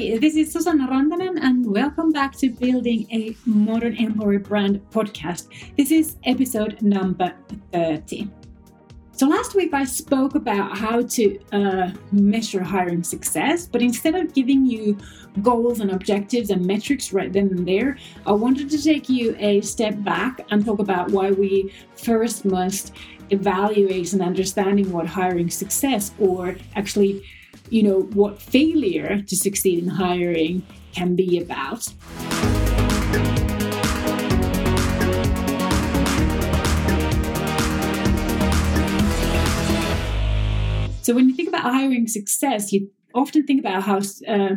Hi, this is Susanna Rantanen, and welcome back to Building a Modern Employer Brand podcast. This is episode number 30. So, last week I spoke about how to uh, measure hiring success, but instead of giving you goals and objectives and metrics right then and there, I wanted to take you a step back and talk about why we first must evaluate and understanding what hiring success or actually you know, what failure to succeed in hiring can be about. So when you think about hiring success, you often think about how uh,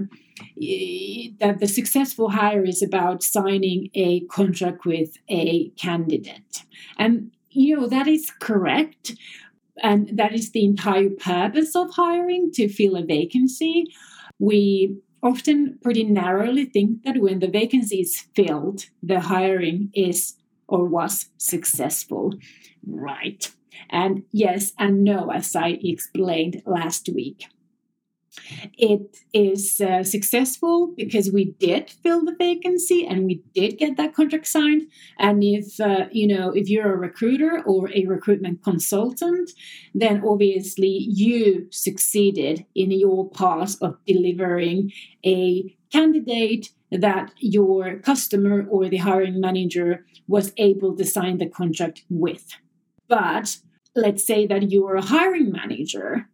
that the successful hire is about signing a contract with a candidate, and you know that is correct and that is the entire purpose of hiring to fill a vacancy. We often pretty narrowly think that when the vacancy is filled, the hiring is or was successful. Right. And yes and no, as I explained last week. It is uh, successful because we did fill the vacancy and we did get that contract signed. And if uh, you know if you're a recruiter or a recruitment consultant, then obviously you succeeded in your part of delivering a candidate that your customer or the hiring manager was able to sign the contract with. But let's say that you're a hiring manager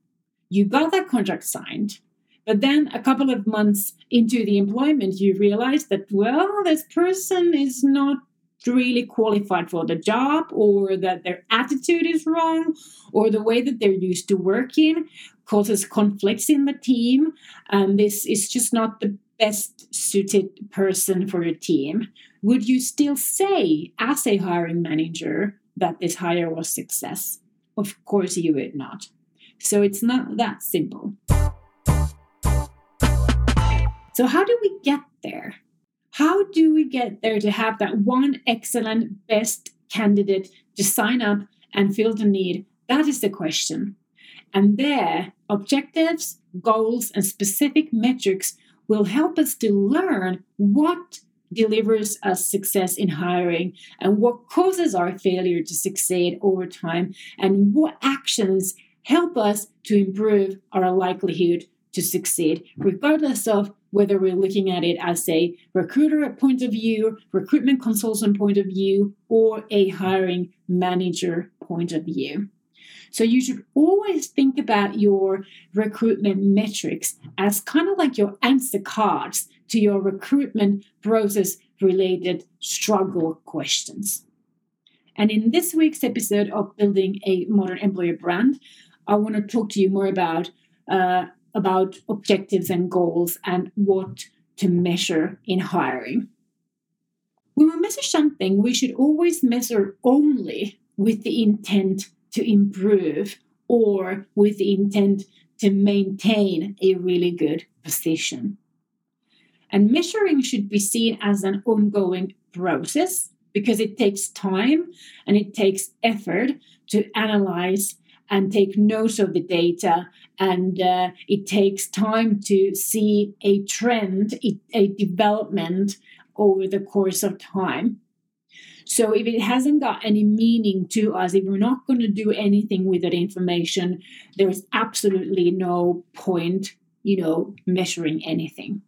you got that contract signed. But then a couple of months into the employment, you realize that, well, this person is not really qualified for the job, or that their attitude is wrong, or the way that they're used to working causes conflicts in the team. And this is just not the best suited person for your team. Would you still say, as a hiring manager, that this hire was success? Of course, you would not. So it's not that simple. So, how do we get there? How do we get there to have that one excellent, best candidate to sign up and fill the need? That is the question. And there, objectives, goals, and specific metrics will help us to learn what delivers us success in hiring and what causes our failure to succeed over time and what actions help us to improve our likelihood to succeed, regardless of whether we're looking at it as a recruiter point of view, recruitment consultant point of view, or a hiring manager point of view. So you should always think about your recruitment metrics as kind of like your answer cards to your recruitment process related struggle questions. And in this week's episode of Building a Modern Employer Brand, I want to talk to you more about uh, about objectives and goals and what to measure in hiring. When we measure something, we should always measure only with the intent to improve or with the intent to maintain a really good position. And measuring should be seen as an ongoing process because it takes time and it takes effort to analyze and take notes of the data. And uh, it takes time to see a trend, a development over the course of time. So if it hasn't got any meaning to us, if we're not going to do anything with that information, there's absolutely no point, you know, measuring anything.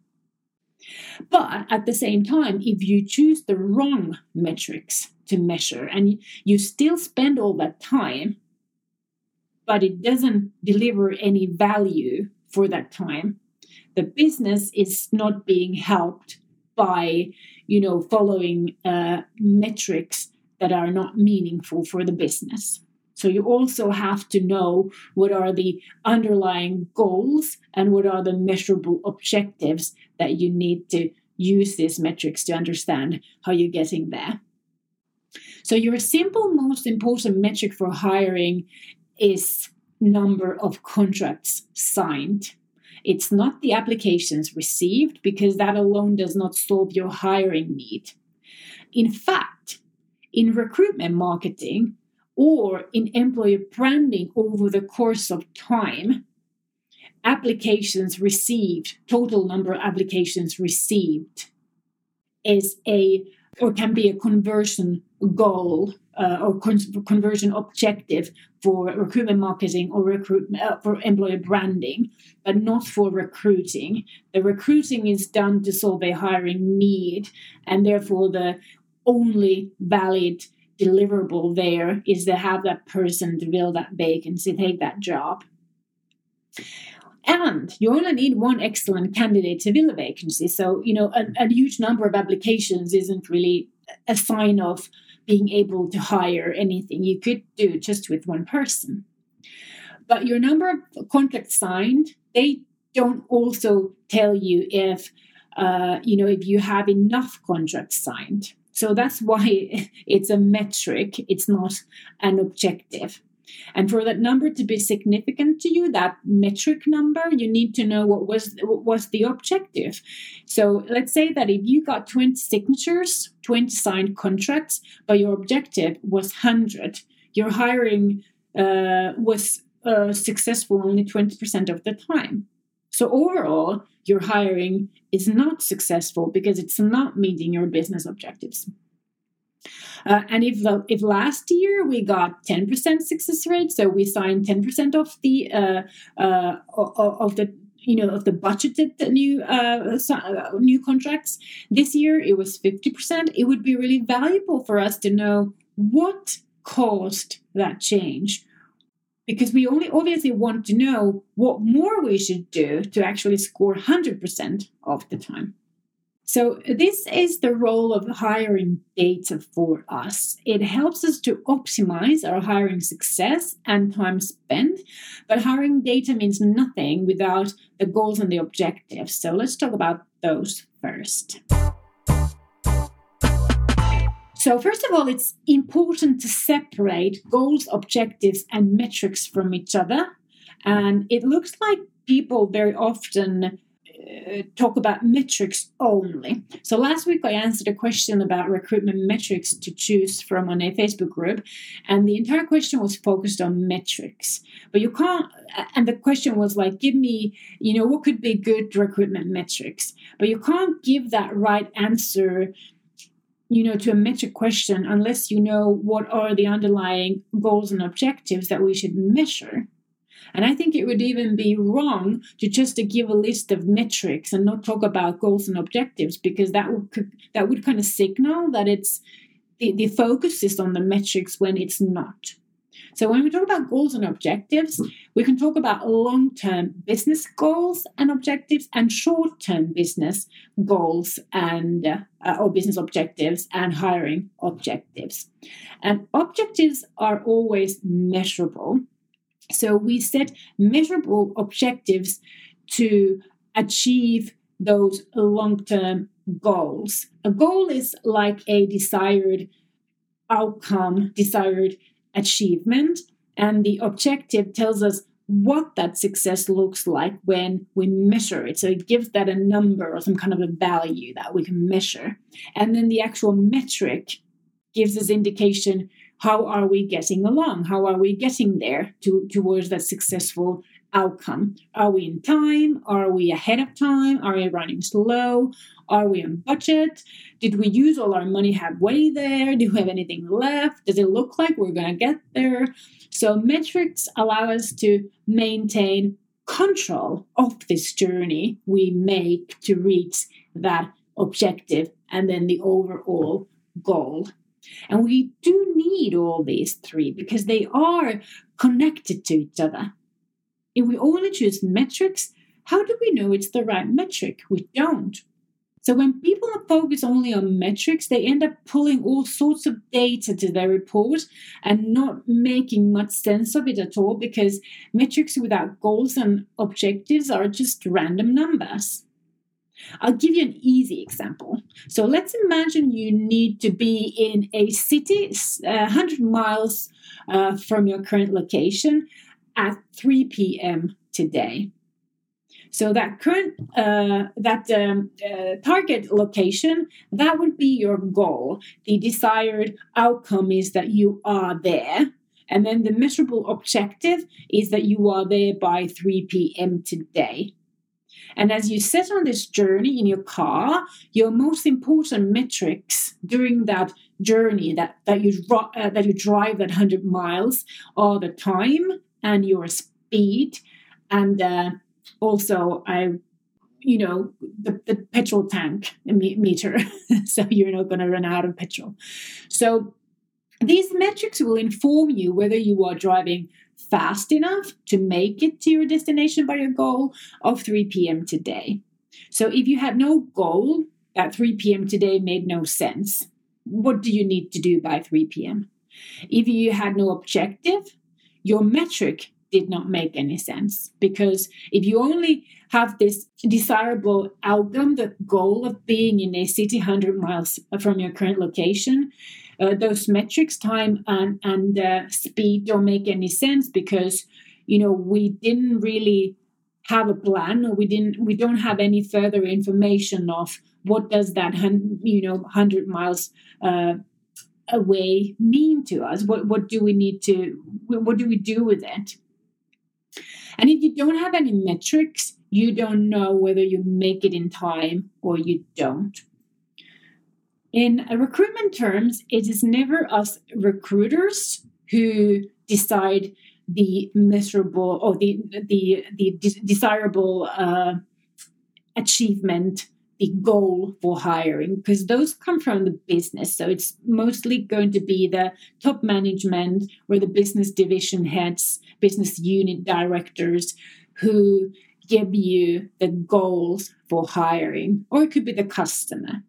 But at the same time, if you choose the wrong metrics to measure and you still spend all that time but it doesn't deliver any value for that time. The business is not being helped by you know following uh, metrics that are not meaningful for the business. So you also have to know what are the underlying goals and what are the measurable objectives that you need to use these metrics to understand how you're getting there. So your simple most important metric for hiring is number of contracts signed. It's not the applications received because that alone does not solve your hiring need. In fact, in recruitment marketing or in employer branding over the course of time, applications received, total number of applications received, is a or can be a conversion goal uh, or con- conversion objective for recruitment marketing or recruit uh, for employer branding, but not for recruiting. The recruiting is done to solve a hiring need, and therefore the only valid deliverable there is to have that person to fill that vacancy, take that job. And you only need one excellent candidate to fill a vacancy. So, you know, a, a huge number of applications isn't really a sign of being able to hire anything. You could do just with one person. But your number of contracts signed, they don't also tell you if uh, you know if you have enough contracts signed. So that's why it's a metric. It's not an objective. And for that number to be significant to you, that metric number, you need to know what was what was the objective. So let's say that if you got 20 signatures, 20 signed contracts, but your objective was 100, your hiring uh, was uh, successful only 20% of the time. So overall, your hiring is not successful because it's not meeting your business objectives. Uh, and if the, if last year we got 10% success rate, so we signed 10% of the uh, uh, of the you know of the budgeted new uh, uh, new contracts, this year it was 50%. It would be really valuable for us to know what caused that change because we only obviously want to know what more we should do to actually score 100% of the time. So, this is the role of hiring data for us. It helps us to optimize our hiring success and time spent, but hiring data means nothing without the goals and the objectives. So, let's talk about those first. So, first of all, it's important to separate goals, objectives, and metrics from each other. And it looks like people very often uh, talk about metrics only. So last week I answered a question about recruitment metrics to choose from on a Facebook group, and the entire question was focused on metrics. But you can't, and the question was like, give me, you know, what could be good recruitment metrics? But you can't give that right answer you know to a metric question unless you know what are the underlying goals and objectives that we should measure and I think it would even be wrong to just to give a list of metrics and not talk about goals and objectives because that would that would kind of signal that it's the, the focus is on the metrics when it's not. So when we talk about goals and objectives, we can talk about long-term business goals and objectives and short-term business goals and uh, or business objectives and hiring objectives. And objectives are always measurable. So we set measurable objectives to achieve those long term goals. A goal is like a desired outcome, desired achievement, and the objective tells us what that success looks like when we measure it. So it gives that a number or some kind of a value that we can measure. And then the actual metric gives us indication how are we getting along? How are we getting there to, towards that successful outcome? Are we in time? Are we ahead of time? Are we running slow? Are we on budget? Did we use all our money halfway there? Do we have anything left? Does it look like we're going to get there? So, metrics allow us to maintain control of this journey we make to reach that objective and then the overall goal. And we do need all these three because they are connected to each other. If we only choose metrics, how do we know it's the right metric? We don't. So when people focus only on metrics, they end up pulling all sorts of data to their report and not making much sense of it at all because metrics without goals and objectives are just random numbers. I'll give you an easy example. So let's imagine you need to be in a city uh, 100 miles uh, from your current location at 3 p.m. today. So that current uh, that um, uh, target location that would be your goal. The desired outcome is that you are there, And then the measurable objective is that you are there by 3 p.m. today. And as you set on this journey in your car, your most important metrics during that journey that, that, you, uh, that you drive that 100 miles are the time and your speed and uh, also I you know the, the petrol tank meter. So you're not going to run out of petrol. So these metrics will inform you whether you are driving fast enough to make it to your destination by your goal of 3 p.m. today. So if you had no goal at 3 p.m. today made no sense, what do you need to do by 3 p.m.? If you had no objective, your metric did not make any sense because if you only have this desirable outcome, the goal of being in a city 100 miles from your current location, uh, those metrics, time and, and uh, speed, don't make any sense because, you know, we didn't really have a plan or we didn't we don't have any further information of what does that you know 100 miles uh, away mean to us? What what do we need to what do we do with it? And if you don't have any metrics you don't know whether you make it in time or you don't in recruitment terms, it is never us recruiters who decide the miserable or the the the desirable uh, achievement, the goal for hiring, because those come from the business. So it's mostly going to be the top management or the business division heads, business unit directors who give you the goals for hiring, or it could be the customer.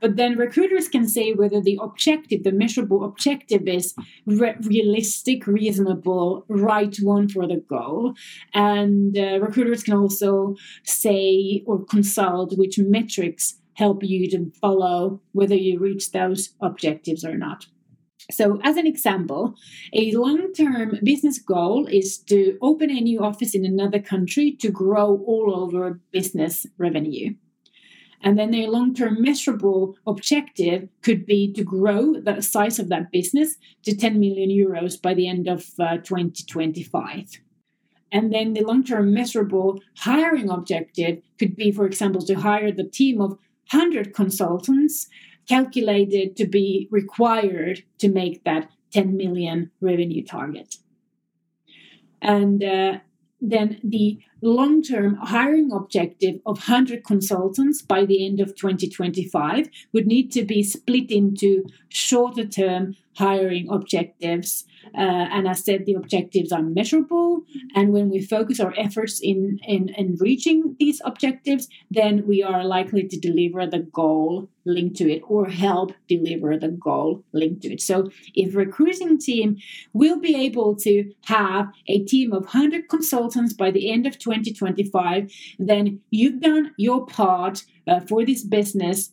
But then recruiters can say whether the objective, the measurable objective, is re- realistic, reasonable, right one for the goal. And uh, recruiters can also say or consult which metrics help you to follow whether you reach those objectives or not. So, as an example, a long term business goal is to open a new office in another country to grow all over business revenue. And then a long term measurable objective could be to grow the size of that business to 10 million euros by the end of uh, 2025. And then the long term measurable hiring objective could be, for example, to hire the team of 100 consultants calculated to be required to make that 10 million revenue target. And uh, then the long term hiring objective of 100 consultants by the end of 2025 would need to be split into shorter term hiring objectives. Uh, and I said, the objectives are measurable. And when we focus our efforts in, in, in reaching these objectives, then we are likely to deliver the goal linked to it or help deliver the goal linked to it. So if recruiting team will be able to have a team of 100 consultants by the end of 2025, then you've done your part uh, for this business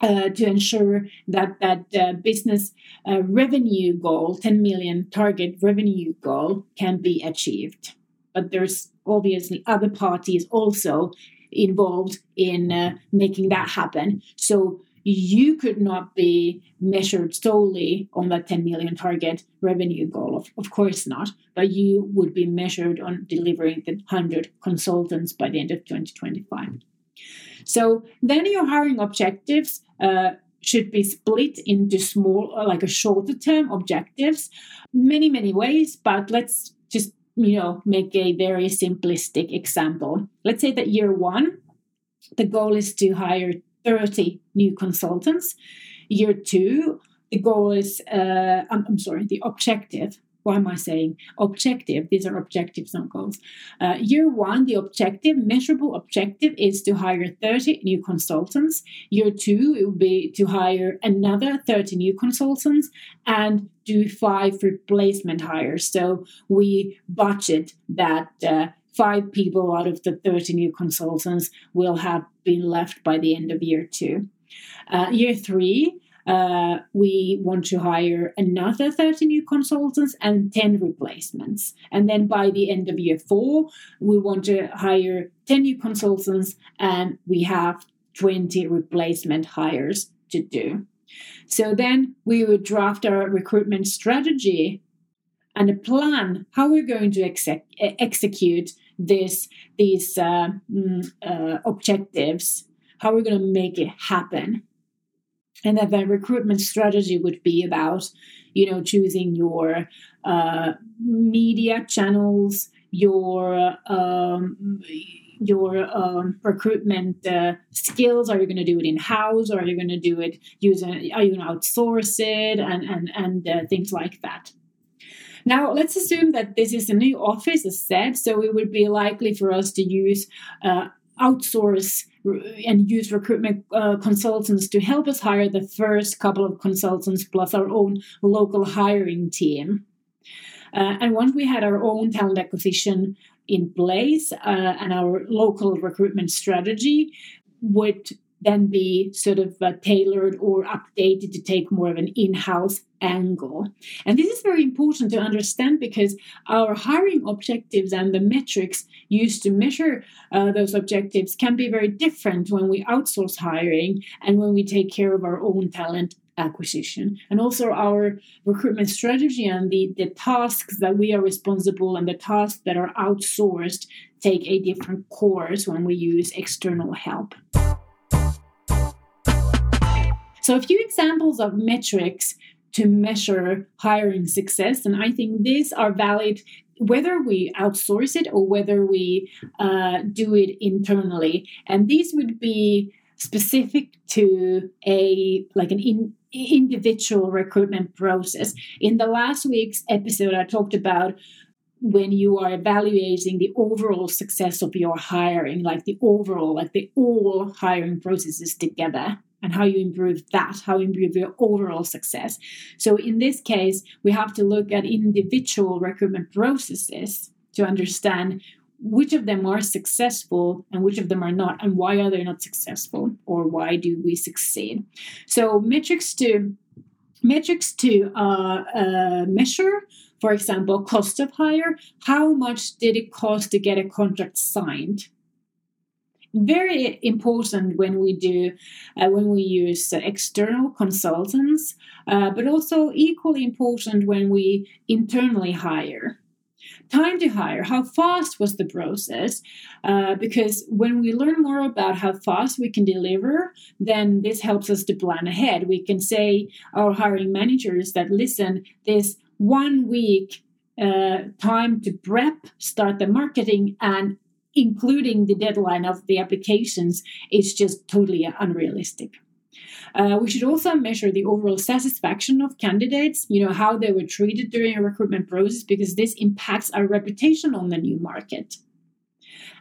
uh, to ensure that that uh, business uh, revenue goal, 10 million target revenue goal, can be achieved. But there's obviously other parties also involved in uh, making that happen. So you could not be measured solely on that 10 million target revenue goal. Of, of course not. But you would be measured on delivering the 100 consultants by the end of 2025. So then your hiring objectives uh, should be split into small, like a shorter term objectives, many, many ways. But let's just, you know, make a very simplistic example. Let's say that year one, the goal is to hire 30 new consultants. Year two, the goal is, uh, I'm, I'm sorry, the objective why am I saying objective? These are objectives, not goals. Uh, year one, the objective, measurable objective, is to hire 30 new consultants. Year two, it would be to hire another 30 new consultants and do five replacement hires. So we budget that. Uh, five people out of the 30 new consultants will have been left by the end of year two. Uh, year three, uh, we want to hire another 30 new consultants and 10 replacements. And then by the end of year four, we want to hire 10 new consultants and we have 20 replacement hires to do. So then we would draft our recruitment strategy and a plan how we're going to exec- execute this these uh, mm, uh, objectives how we're going to make it happen and that the recruitment strategy would be about you know choosing your uh, media channels your um, your um, recruitment uh, skills. Are you going to do it in house or are you going to do it using are you going to outsource it? And and and uh, things like that. Now, let's assume that this is a new office, as said, so it would be likely for us to use uh, outsource and use recruitment uh, consultants to help us hire the first couple of consultants plus our own local hiring team. Uh, and once we had our own talent acquisition in place uh, and our local recruitment strategy would then be sort of uh, tailored or updated to take more of an in house angle. And this is very important to understand because our hiring objectives and the metrics used to measure uh, those objectives can be very different when we outsource hiring and when we take care of our own talent acquisition and also our recruitment strategy and the, the tasks that we are responsible and the tasks that are outsourced take a different course when we use external help. So, a few examples of metrics to measure hiring success, and I think these are valid whether we outsource it or whether we uh, do it internally. And these would be specific to a like an in, individual recruitment process. In the last week's episode, I talked about when you are evaluating the overall success of your hiring, like the overall, like the all hiring processes together and how you improve that, how you improve your overall success. So in this case, we have to look at individual recruitment processes to understand which of them are successful and which of them are not, and why are they not successful, or why do we succeed. So metrics to metrics to uh, uh, measure for example cost of hire how much did it cost to get a contract signed? Very important when we do uh, when we use uh, external consultants uh, but also equally important when we internally hire. Time to hire how fast was the process? Uh, because when we learn more about how fast we can deliver then this helps us to plan ahead. We can say our hiring managers that listen this one week uh, time to prep start the marketing and including the deadline of the applications is just totally unrealistic. Uh, we should also measure the overall satisfaction of candidates, you know, how they were treated during a recruitment process, because this impacts our reputation on the new market.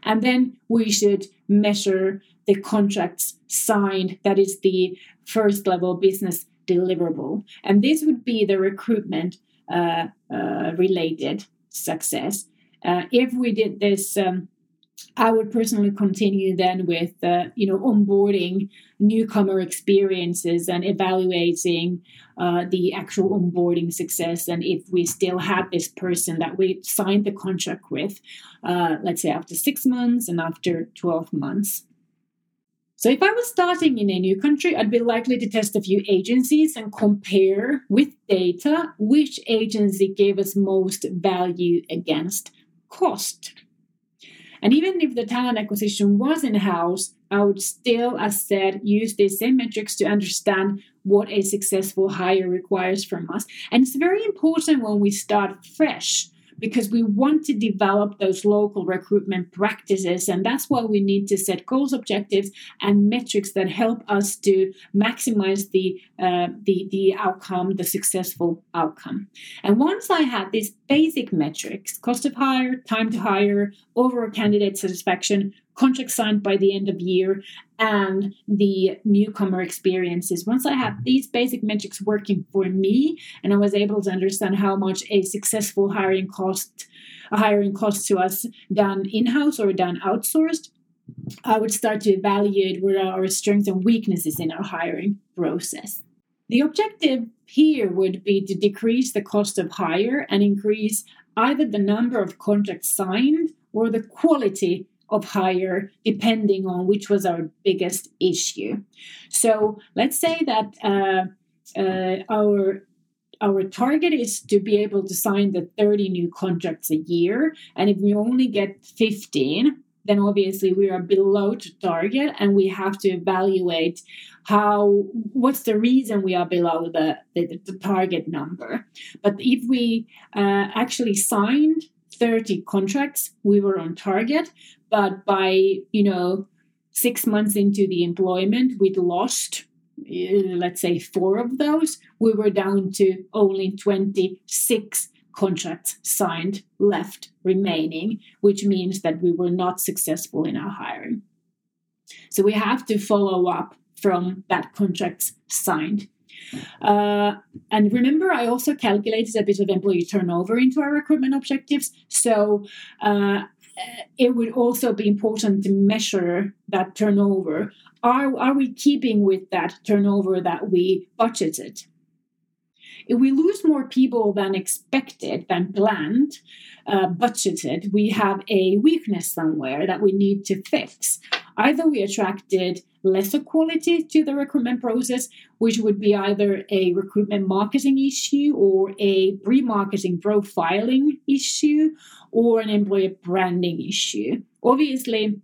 And then we should measure the contracts signed, that is the first level business deliverable. And this would be the recruitment related success. Uh, if we did this um, I would personally continue then with uh, you know onboarding newcomer experiences and evaluating uh, the actual onboarding success and if we still have this person that we signed the contract with, uh, let's say after six months and after twelve months. So if I was starting in a new country, I'd be likely to test a few agencies and compare with data which agency gave us most value against cost. And even if the talent acquisition was in house, I would still, as said, use the same metrics to understand what a successful hire requires from us. And it's very important when we start fresh because we want to develop those local recruitment practices. And that's why we need to set goals, objectives, and metrics that help us to maximize the, uh, the, the outcome, the successful outcome. And once I had these basic metrics cost of hire, time to hire, overall candidate satisfaction, contract signed by the end of year and the newcomer experiences. Once I had these basic metrics working for me and I was able to understand how much a successful hiring cost a hiring cost to us done in-house or done outsourced, I would start to evaluate what are our strengths and weaknesses in our hiring process. The objective here would be to decrease the cost of hire and increase either the number of contracts signed or the quality of hire depending on which was our biggest issue. So let's say that uh, uh, our our target is to be able to sign the 30 new contracts a year. And if we only get 15, then obviously we are below the target and we have to evaluate how what's the reason we are below the, the, the target number but if we uh, actually signed 30 contracts we were on target but by you know six months into the employment we'd lost uh, let's say four of those we were down to only 26 contracts signed left remaining, which means that we were not successful in our hiring. So we have to follow up from that contracts signed. Uh, and remember, I also calculated a bit of employee turnover into our recruitment objectives. So uh, it would also be important to measure that turnover. Are, are we keeping with that turnover that we budgeted? If we lose more people than expected, than planned, uh, budgeted, we have a weakness somewhere that we need to fix. Either we attracted lesser quality to the recruitment process, which would be either a recruitment marketing issue or a pre marketing profiling issue or an employer branding issue. Obviously,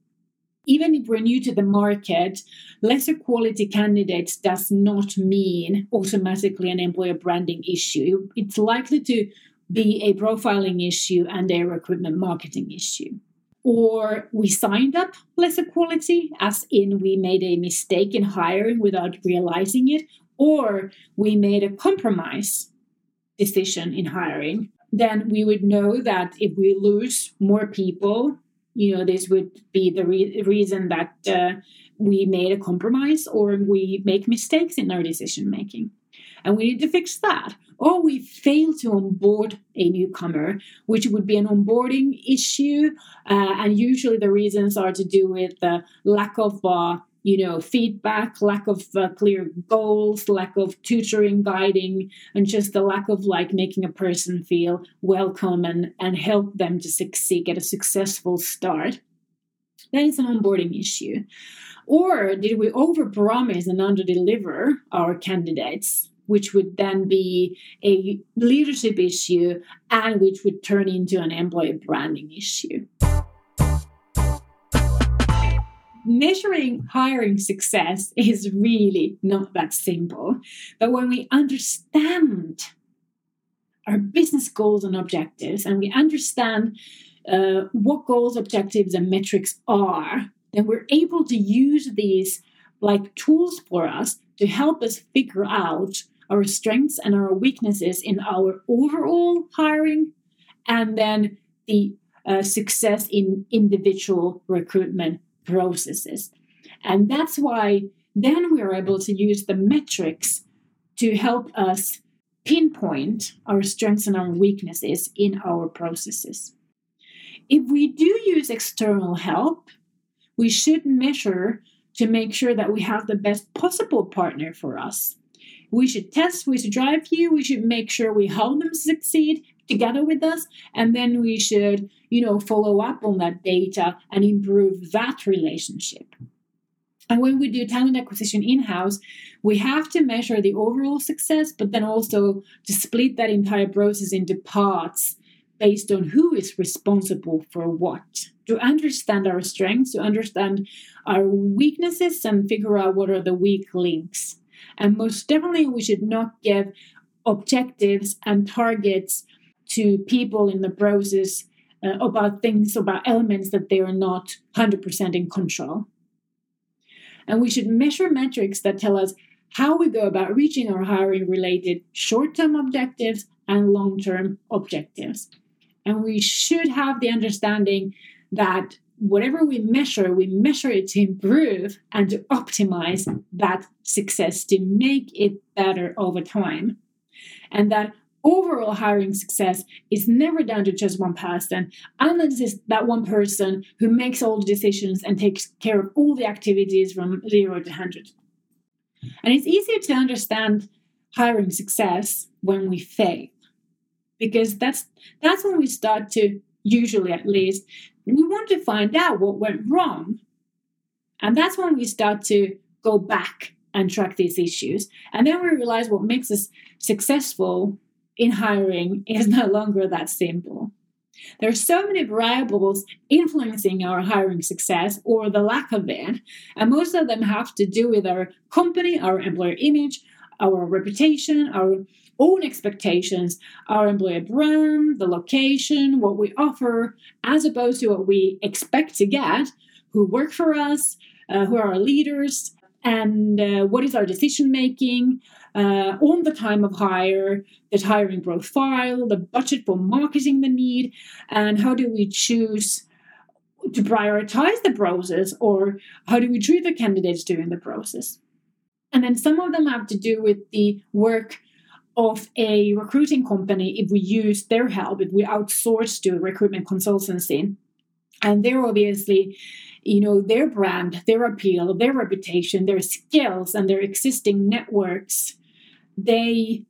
even if we're new to the market, lesser quality candidates does not mean automatically an employer branding issue. It's likely to be a profiling issue and a recruitment marketing issue. Or we signed up less equality, as in we made a mistake in hiring without realizing it, or we made a compromise decision in hiring. Then we would know that if we lose more people you know this would be the re- reason that uh, we made a compromise or we make mistakes in our decision making and we need to fix that. Or we fail to onboard a newcomer which would be an onboarding issue. Uh, and usually the reasons are to do with the lack of uh, you know feedback lack of uh, clear goals lack of tutoring guiding and just the lack of like making a person feel welcome and and help them to succeed get a successful start. Then it's an onboarding issue. Or did we overpromise and underdeliver our candidates which would then be a leadership issue and which would turn into an employee branding issue measuring hiring success is really not that simple. But when we understand our business goals and objectives, and we understand uh, what goals, objectives, and metrics are, then we're able to use these like tools for us to help us figure out our strengths and our weaknesses in our overall hiring and then the uh, success in individual recruitment processes. And that's why then we're able to use the metrics to help us pinpoint our strengths and our weaknesses in our processes. If we do use external help, we should measure to make sure that we have the best possible partner for us. We should test, we should drive you, we should make sure we help them succeed, together with us and then we should you know follow up on that data and improve that relationship and when we do talent acquisition in house, we have to measure the overall success, but then also to split that entire process into parts based on who is responsible for what. To understand our strengths, to understand our weaknesses, and figure out what are the weak links. And most definitely, we should not give objectives and targets to people in the process uh, about things, about elements that they are not 100% in control. And we should measure metrics that tell us how we go about reaching our hiring related short term objectives and long term objectives. And we should have the understanding that whatever we measure, we measure it to improve and to optimize that success, to make it better over time. And that overall hiring success is never down to just one person unless it's that one person who makes all the decisions and takes care of all the activities from zero to 100 and it's easier to understand hiring success when we fail because that's that's when we start to usually at least we want to find out what went wrong and that's when we start to go back and track these issues. And then we realize what makes us successful in hiring is no longer that simple. There are so many variables influencing our hiring success or the lack of it, and most of them have to do with our company, our employer image, our reputation, our own expectations, our employer brand, the location, what we offer, as opposed to what we expect to get, who work for us, uh, who are our leaders, and uh, what is our decision making uh, on the time of hire, the hiring profile, the budget for marketing the need, and how do we choose to prioritize the process or how do we treat the candidates during the process. And then some of them have to do with the work of a recruiting company if we use their help, if we outsource to recruitment consultancy. And they're obviously you know their brand their appeal their reputation their skills and their existing networks they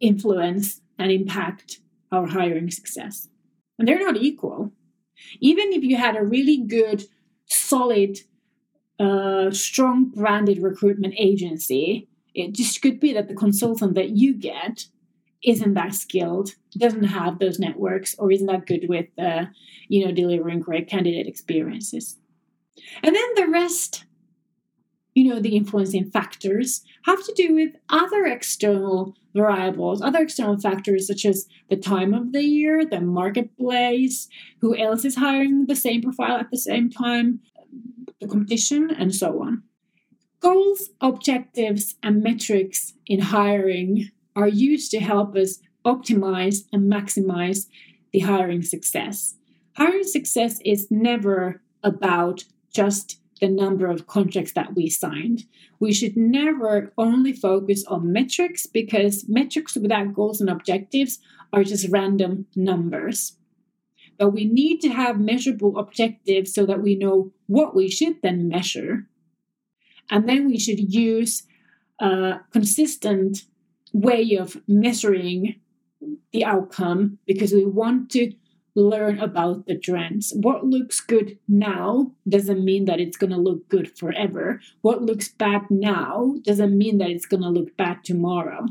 influence and impact our hiring success and they're not equal even if you had a really good solid uh, strong branded recruitment agency it just could be that the consultant that you get isn't that skilled doesn't have those networks or isn't that good with uh, you know delivering great candidate experiences and then the rest, you know, the influencing factors have to do with other external variables, other external factors such as the time of the year, the marketplace, who else is hiring the same profile at the same time, the competition, and so on. Goals, objectives, and metrics in hiring are used to help us optimize and maximize the hiring success. Hiring success is never about just the number of contracts that we signed. We should never only focus on metrics because metrics without goals and objectives are just random numbers. But we need to have measurable objectives so that we know what we should then measure. And then we should use a consistent way of measuring the outcome because we want to learn about the trends. What looks good now doesn't mean that it's going to look good forever. What looks bad now doesn't mean that it's going to look bad tomorrow.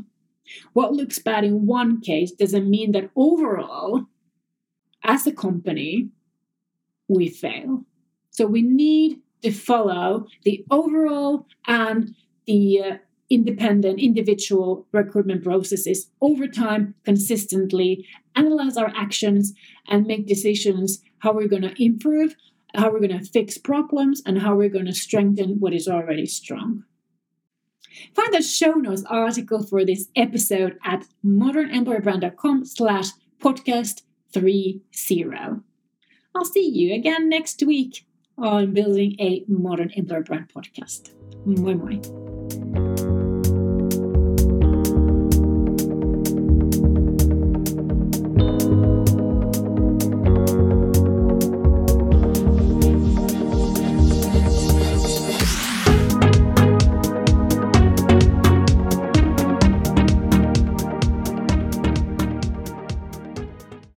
What looks bad in one case doesn't mean that overall, as a company, we fail. So we need to follow the overall and the uh, independent individual recruitment processes over time consistently analyze our actions and make decisions how we're going to improve how we're going to fix problems and how we're going to strengthen what is already strong. Find the show notes article for this episode at modernemployerbrand.com slash podcast 30 i'll see you again next week on building a modern employer brand podcast. Moi moi